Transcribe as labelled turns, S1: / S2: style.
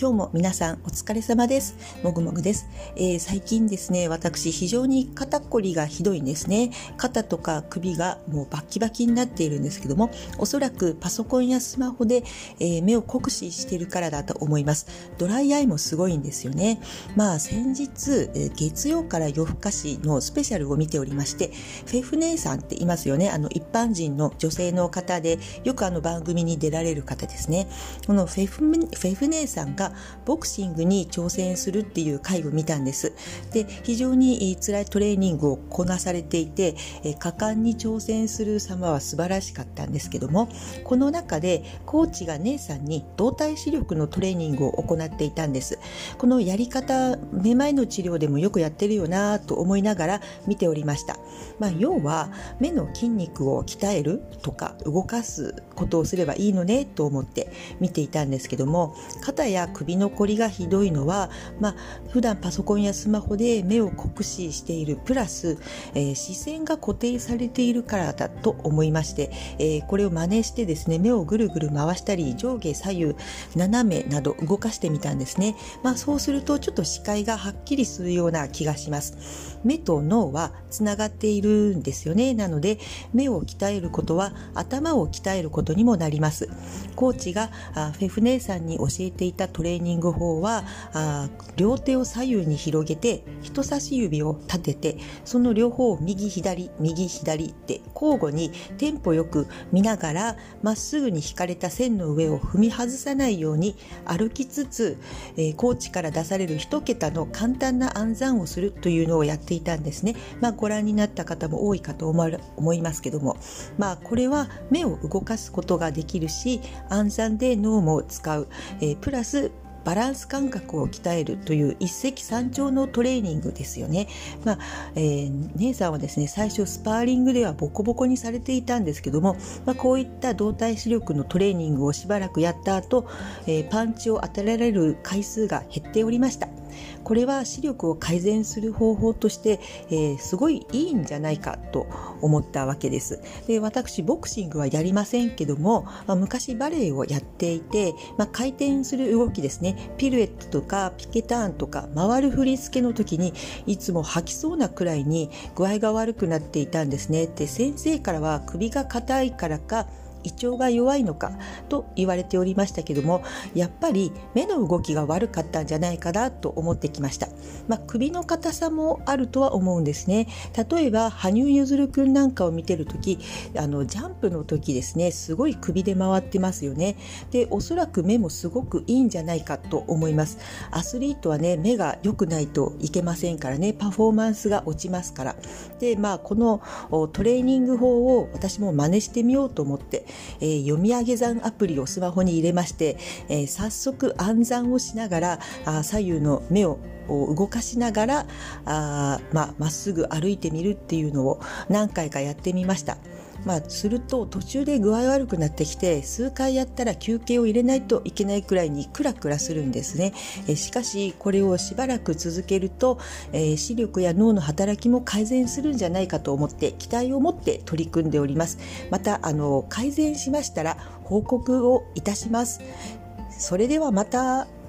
S1: 今日も皆さんお疲れ様です。もぐもぐです。えー、最近ですね、私非常に肩こりがひどいんですね。肩とか首がもうバッキバキになっているんですけども、おそらくパソコンやスマホで、えー、目を酷使しているからだと思います。ドライアイもすごいんですよね。まあ先日、えー、月曜から夜更かしのスペシャルを見ておりまして、フェフ姉さんっていますよね。あの一般人の女性の方で、よくあの番組に出られる方ですね。このフェフフェフ姉さんがボクシングに挑戦するっていう回を見たんです。で、非常に辛いトレーニングをこなされていて、果敢に挑戦する様は素晴らしかったんですけども、この中でコーチが姉さんに動体視力のトレーニングを行っていたんです。このやり方、めまいの治療でもよくやってるよなと思いながら見ておりました。まあ、要は目の筋肉を鍛えるとか動かすことをすればいいのねと思って見ていたんですけども、肩や首のこりがひどいのは、まあ、普段パソコンやスマホで目を酷使しているプラス、えー、視線が固定されているからだと思いまして、えー、これを真似してですね目をぐるぐる回したり上下左右斜めなど動かしてみたんですね、まあ、そうするとちょっと視界がはっきりするような気がします。目と脳はつながっているんですよね。なので目を鍛えることは頭を鍛えることにもなります。コーチがあフェフ姉さんに教えていたトレレーニング法はあ両手を左右に広げて人差し指を立ててその両方を右左右左って交互にテンポよく見ながらまっすぐに引かれた線の上を踏み外さないように歩きつつ、えー、コーチから出される一桁の簡単な暗算をするというのをやっていたんですね。まあ、ご覧になった方も多いかと思いますけども、まあ、これは目を動かすことができるし暗算で脳も使う、えー、プラスバランス感覚を鍛えるという一石三鳥のトレーニングですよね。まあ、えー、姉さんはですね、最初スパーリングではボコボコにされていたんですけども、まあ、こういった動体視力のトレーニングをしばらくやった後、えー、パンチを当てられる回数が減っておりました。これは視力を改善する方法として、えー、すごいいいんじゃないかと思ったわけです。で私ボクシングはやりませんけども、まあ、昔バレエをやっていて、まあ、回転する動きですねピルエットとかピケターンとか回る振り付けの時にいつも吐きそうなくらいに具合が悪くなっていたんですね。で先生からは首が硬いからか胃腸が弱いのかと言われておりましたけどもやっぱり目の動きが悪かったんじゃないかなと思ってきました、まあ、首の硬さもあるとは思うんですね。例えば羽生結弦くんなんかを見てる時あのジャンプの時ですねすごい首で回ってますよね。でおそらく目もすごくいいんじゃないかと思います。アスリートはね目が良くないといけませんからね。パフォーマンスが落ちますから。でまあこのトレーニング法を私も真似してみようと思ってえー、読み上げ算アプリをスマホに入れまして、えー、早速暗算をしながらあ左右の目を動かしながらあまあ、まっすぐ歩いてみるっていうのを何回かやってみました。まあ、すると途中で具合悪くなってきて数回やったら休憩を入れないといけないくらいにクラクラするんですね。えしかしこれをしばらく続けると、え、視力や脳の働きも改善するんじゃないかと思って期待を持って取り組んでおります。またあの改善しましたら報告をいたします。それではまた。